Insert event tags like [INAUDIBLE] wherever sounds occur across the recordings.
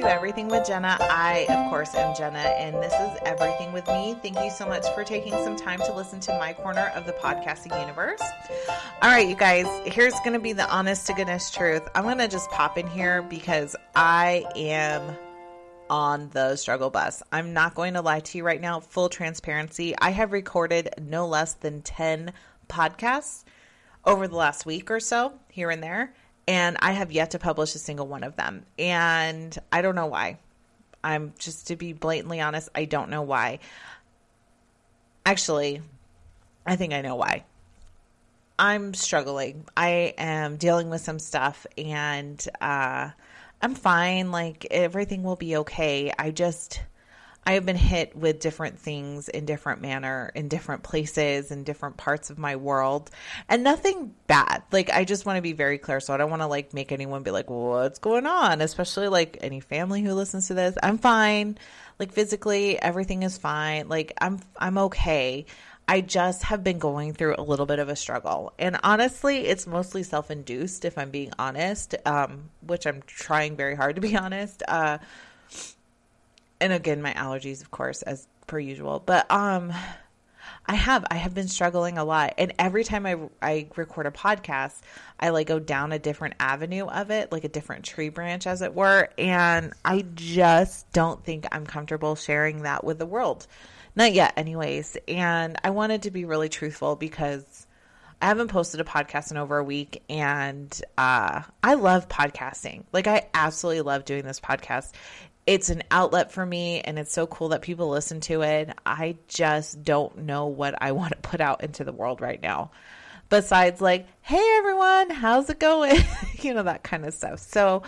to Everything with Jenna. I, of course, am Jenna, and this is Everything with Me. Thank you so much for taking some time to listen to my corner of the podcasting universe. All right, you guys, here's going to be the honest to goodness truth. I'm going to just pop in here because I am on the struggle bus. I'm not going to lie to you right now. Full transparency. I have recorded no less than 10 podcasts over the last week or so, here and there and I have yet to publish a single one of them. And I don't know why. I'm just to be blatantly honest, I don't know why. Actually, I think I know why. I'm struggling. I am dealing with some stuff and uh, I'm fine. Like everything will be okay. I just I have been hit with different things in different manner in different places in different parts of my world and nothing bad. Like I just want to be very clear so I don't want to like make anyone be like what's going on, especially like any family who listens to this. I'm fine. Like physically everything is fine. Like I'm I'm okay. I just have been going through a little bit of a struggle. And honestly, it's mostly self induced, if I'm being honest, um, which I'm trying very hard to be [LAUGHS] honest. Uh, and again my allergies of course as per usual but um I have I have been struggling a lot and every time I I record a podcast I like go down a different avenue of it like a different tree branch as it were and I just don't think I'm comfortable sharing that with the world. Not yet anyways and I wanted to be really truthful because I haven't posted a podcast in over a week and uh, I love podcasting. Like, I absolutely love doing this podcast it's an outlet for me and it's so cool that people listen to it. I just don't know what I [LAUGHS] want to put out into the world right now. Besides like, "Hey everyone, how's it going?" [LAUGHS] you know that kind of stuff. So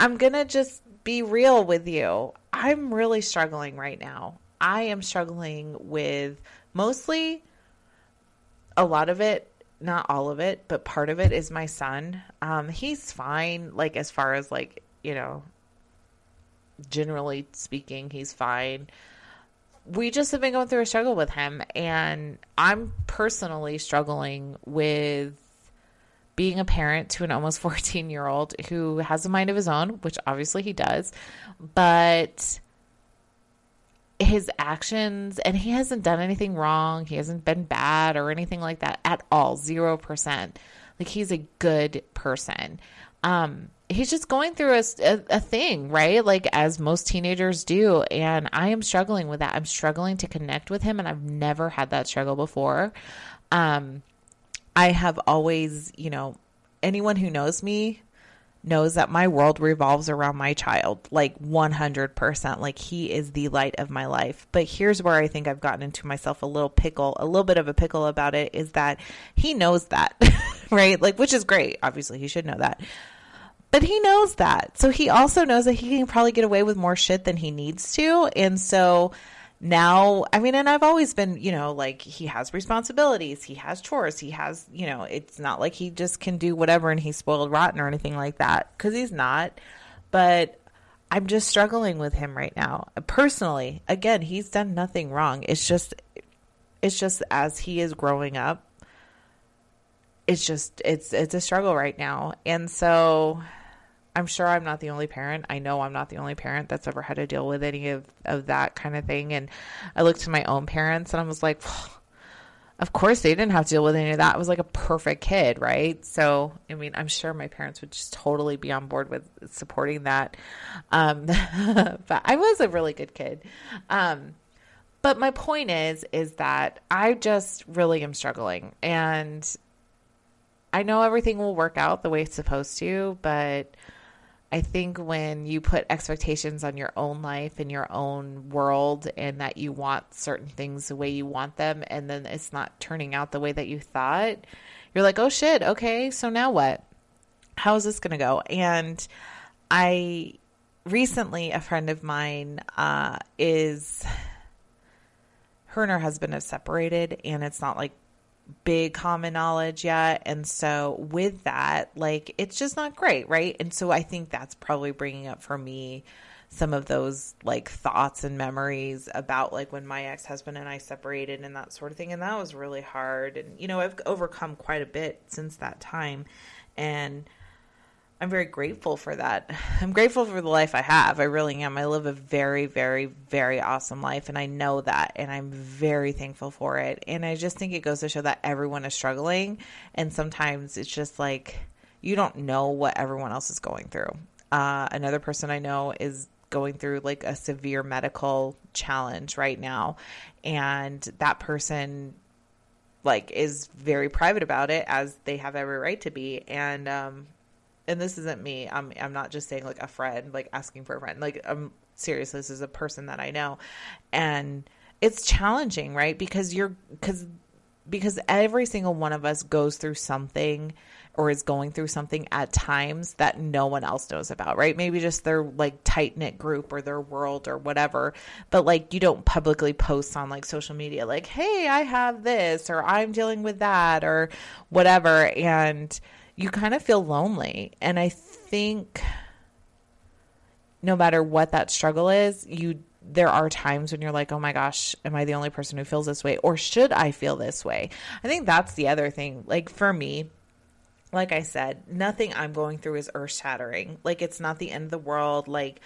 I'm going to just be real with you. I'm really struggling right now. I am struggling with mostly a lot of it not all of it, but part of it is my son. Um, he's fine, like as far as like you know generally speaking, he's fine. We just have been going through a struggle with him, and I'm personally struggling with being a parent to an almost [LAUGHS] 14 year old who has a mind of his own, which obviously he does, but his actions, and he hasn't done anything wrong. He hasn't been bad or anything like that at all. 0%. Like he's a good person. Um, he's just going through a, a, a, thing, right? Like as most teenagers do. And I am struggling with that. I'm struggling to connect with him, and I've never had that struggle before. Um, I have always, you know, anyone who knows me knows that my world revolves around my child, like 100%. Like he is the light of my life. But here's where I think I've gotten into myself a little pickle, a little bit of a pickle about it is that he knows that, [LAUGHS] right? Like, which is great. Obviously, he should know that. But he knows that. So he also knows that he can probably get away with more shit than he needs to. And so now, I mean, and I've always been, you know, like he has responsibilities, he has chores, he has, you know, it's not like he just can do whatever and he's spoiled rotten or anything like that because he's not. But I'm just struggling with him right now. Personally, again, he's done nothing wrong. It's just, it's just as he is growing up, it's just, it's, it's a struggle right now. And so I'm sure I'm not the only parent. I know I'm not the only parent that's ever had to deal with any of, of that kind of thing. And I looked to my own parents and I was like, of course they didn't have to deal with any of that. I was like a perfect kid, right? So, I mean, I'm sure my parents would just totally be on board with supporting that. Um, [LAUGHS] but I was a really good kid. Um, but my point is, is that I just really am struggling and I know everything will work out the way it's supposed to, but I think when you put expectations on your own life and your own world and that you want certain things the way you want them and then it's not turning out the way that you thought, you're like, oh shit, okay, so now what? How is this going to go? And I recently, a friend of mine uh, is, her and her husband have separated and it's not like big common knowledge yet. And so with that, like it's just not great, right? And so I think that's probably bringing up for me some of those like thoughts and memories about like when my ex-husband and I separated and that sort of thing and that was really hard and you know I've overcome quite a bit since that time and I'm very grateful for that. [LAUGHS] I'm grateful for the life I have. I really am. I live a very, very, very awesome life, and I know that, and I'm very thankful for it. And I just think it goes to show that everyone is struggling, and sometimes it's just like you don't know what everyone else is going through. Uh, another person I know is going through like a severe medical challenge right now, and that person like is very private about it as they have every right to be and um and this isn't me. I'm I'm not just saying like a friend, like asking for a friend. Like um, I'm serious. This is a person that I know, and it's challenging, right? Because you're because because every single one of us goes through something or is going through something at times that no one else knows about, right? Maybe just their like tight knit group or their world or whatever. But like you don't publicly post on like social media, like, hey, I have this or I'm dealing with that or whatever. And you kind of feel lonely. And I think no matter what that struggle is, you there are times when you're like, "Oh my gosh, am I the only person who feels this way or should I feel this way?" I think that's the other thing. Like for me, like I said, nothing I'm going through is earth-shattering. Like it's not the end of the world. Like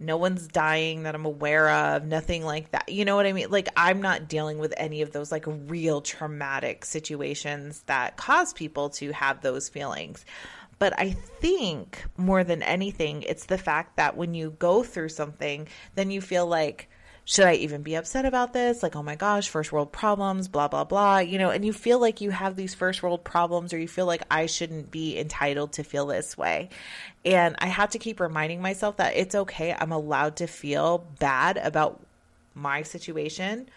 no one's dying that I'm aware of, nothing like that. You know what I mean? Like I'm not dealing with any of those like real traumatic situations that cause people to have those feelings. But I think more than anything, it's the fact that when you go through something, then you feel like should I even be upset about this? Like, oh my gosh, first world problems, blah, blah, blah, you know, and you feel like you have these first world problems or you feel like I shouldn't be entitled to feel this way. And I have to keep reminding myself that it's okay. I'm allowed to feel bad about my situation,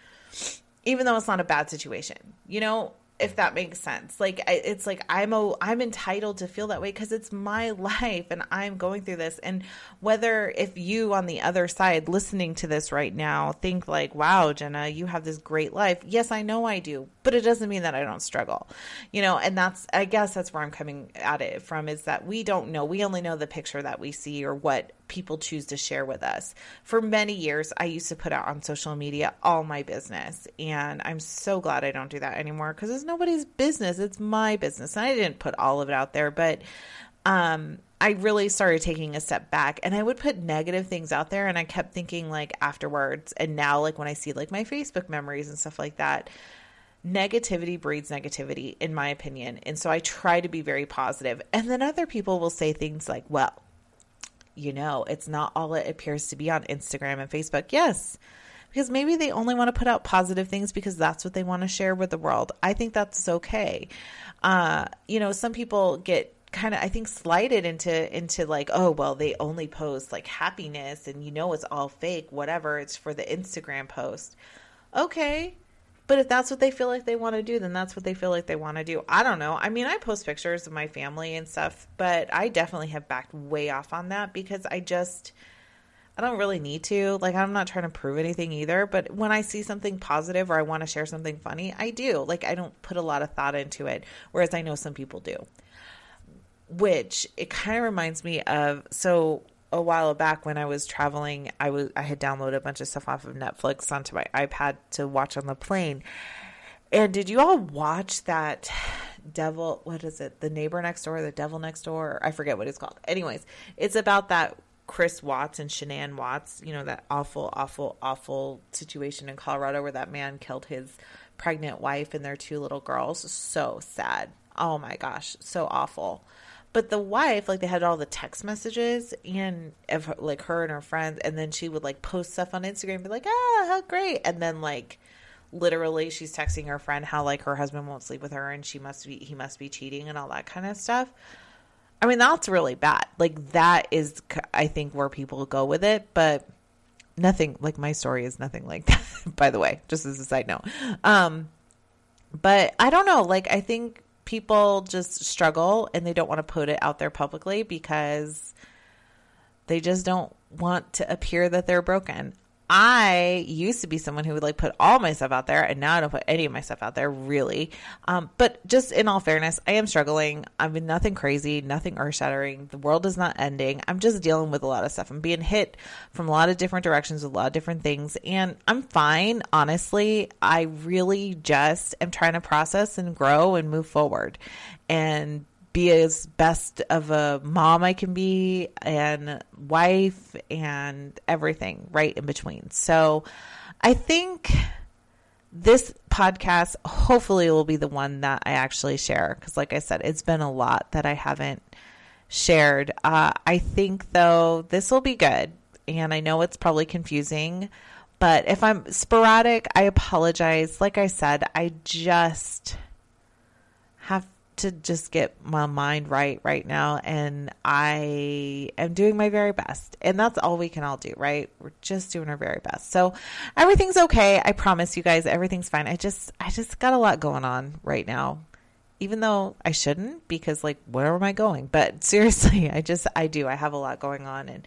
even though it's not a bad situation. You know, if that makes sense. Like it's like I'm a I'm entitled to feel that way because it's my [LAUGHS] life and I'm going through this and whether if you on the other side listening to this right now think like wow Jenna you have this great life. Yes, I know I do, but it doesn't mean that I don't struggle. You know, and that's I guess that's where I'm coming at it from is that we don't know. We only know the picture that we see or what people choose to share with us. For many years, I used to put out on social media all my business, and I'm so glad I don't do that anymore because it's nobody's business. It's my business. And I didn't put all of it out there, but um, I really started taking a step back and I would put negative things out there and I kept thinking like afterwards and now like when I see like my Facebook memories and stuff like that negativity breeds negativity in my opinion and so I try to be very positive. and then other people will say things like well you know, it's not all it appears to be on Instagram and Facebook. Yes, because maybe they only want to put out positive things because that's what they want to share with the world. I think that's okay. Uh, you know, some people get kind of I think slighted into into like, oh, well, they only post like happiness and you know it's all fake, whatever, it's for the Instagram post. Okay, but if that's what they feel like they want to do, then that's what they feel like they want to do. I don't know. I mean, I post pictures of my family and stuff, but I definitely have backed way off on that because I just I don't really need to. Like I'm not trying to prove anything either, but when I see something positive or I want to share something funny, I do. Like I don't put a lot of thought into it, whereas I know some people do. Which it kind of reminds me of so a while back when I was traveling, I was I had downloaded a bunch of stuff off of Netflix onto my iPad to watch on the plane. And did you all watch that devil what is it? The neighbor next door, the devil next door? I forget what it's called. Anyways, it's about that Chris Watts and Shanann Watts, you know, that awful, awful, awful situation in Colorado where that man killed his pregnant wife and their two little girls. So sad. Oh my gosh, so awful. But the wife, like they had all the text messages and of like her and her friends, and then she would like post stuff on Instagram, be like, ah, how great, and then like literally she's texting her friend how like her husband won't sleep with her and she must be he must be cheating and all that kind of stuff. I mean, that's really bad. Like that is, I think, where people go with it, but nothing like my story is nothing like [LAUGHS] that. by the way, just as a side note. Um, but I don't know. Like I think people just struggle and they don't want to put it out there publicly because they just don't want to appear that they're broken. I used to be someone who would like put all my stuff out there, and now I don't put any of my stuff out there really. Um, but just in all fairness, I am struggling. I'm mean, nothing crazy, nothing earth shattering. The world is not ending. I'm just dealing with a lot of stuff. I'm being hit from a lot of different directions with a lot of different things, and I'm fine. Honestly, I really just am trying to process and grow and move forward. And be as best of a mom I can be and wife and everything right in between. So I think this podcast hopefully will be the one that I actually share because, like I said, it's been a lot that I haven't shared. Uh, I think though this will be good, and I know it's probably confusing, but if I'm sporadic, I apologize. Like I said, I just to just get my mind right right now and I am doing my very best. And that's all we can all do, right? We're just doing our very best. So everything's okay. I promise you guys everything's fine. I just I just got a lot going on right now. Even though I shouldn't because like where am I going? But [LAUGHS] seriously, I just I do. I have a lot going on and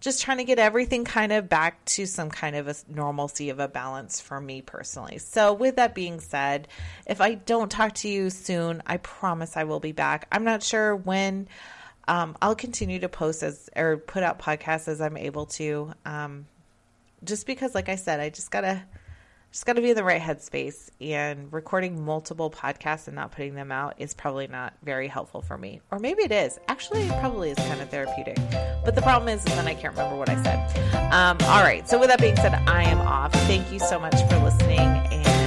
just trying to get everything kind of back to some kind of a normalcy of a balance for me personally. So, with that being said, if I don't talk to you soon, I promise I will be back. I'm not sure when. Um, I'll continue to post as or put out podcasts as I'm able to. Um, just because, like I said, I just gotta just got to be in the right headspace and recording multiple podcasts and not putting them out is probably not very helpful for me. Or maybe it is. Actually it probably is kind of therapeutic. But the problem is, is then i can't remember what i said. Um, all right. So with that being said i am off. Thank you so much for listening and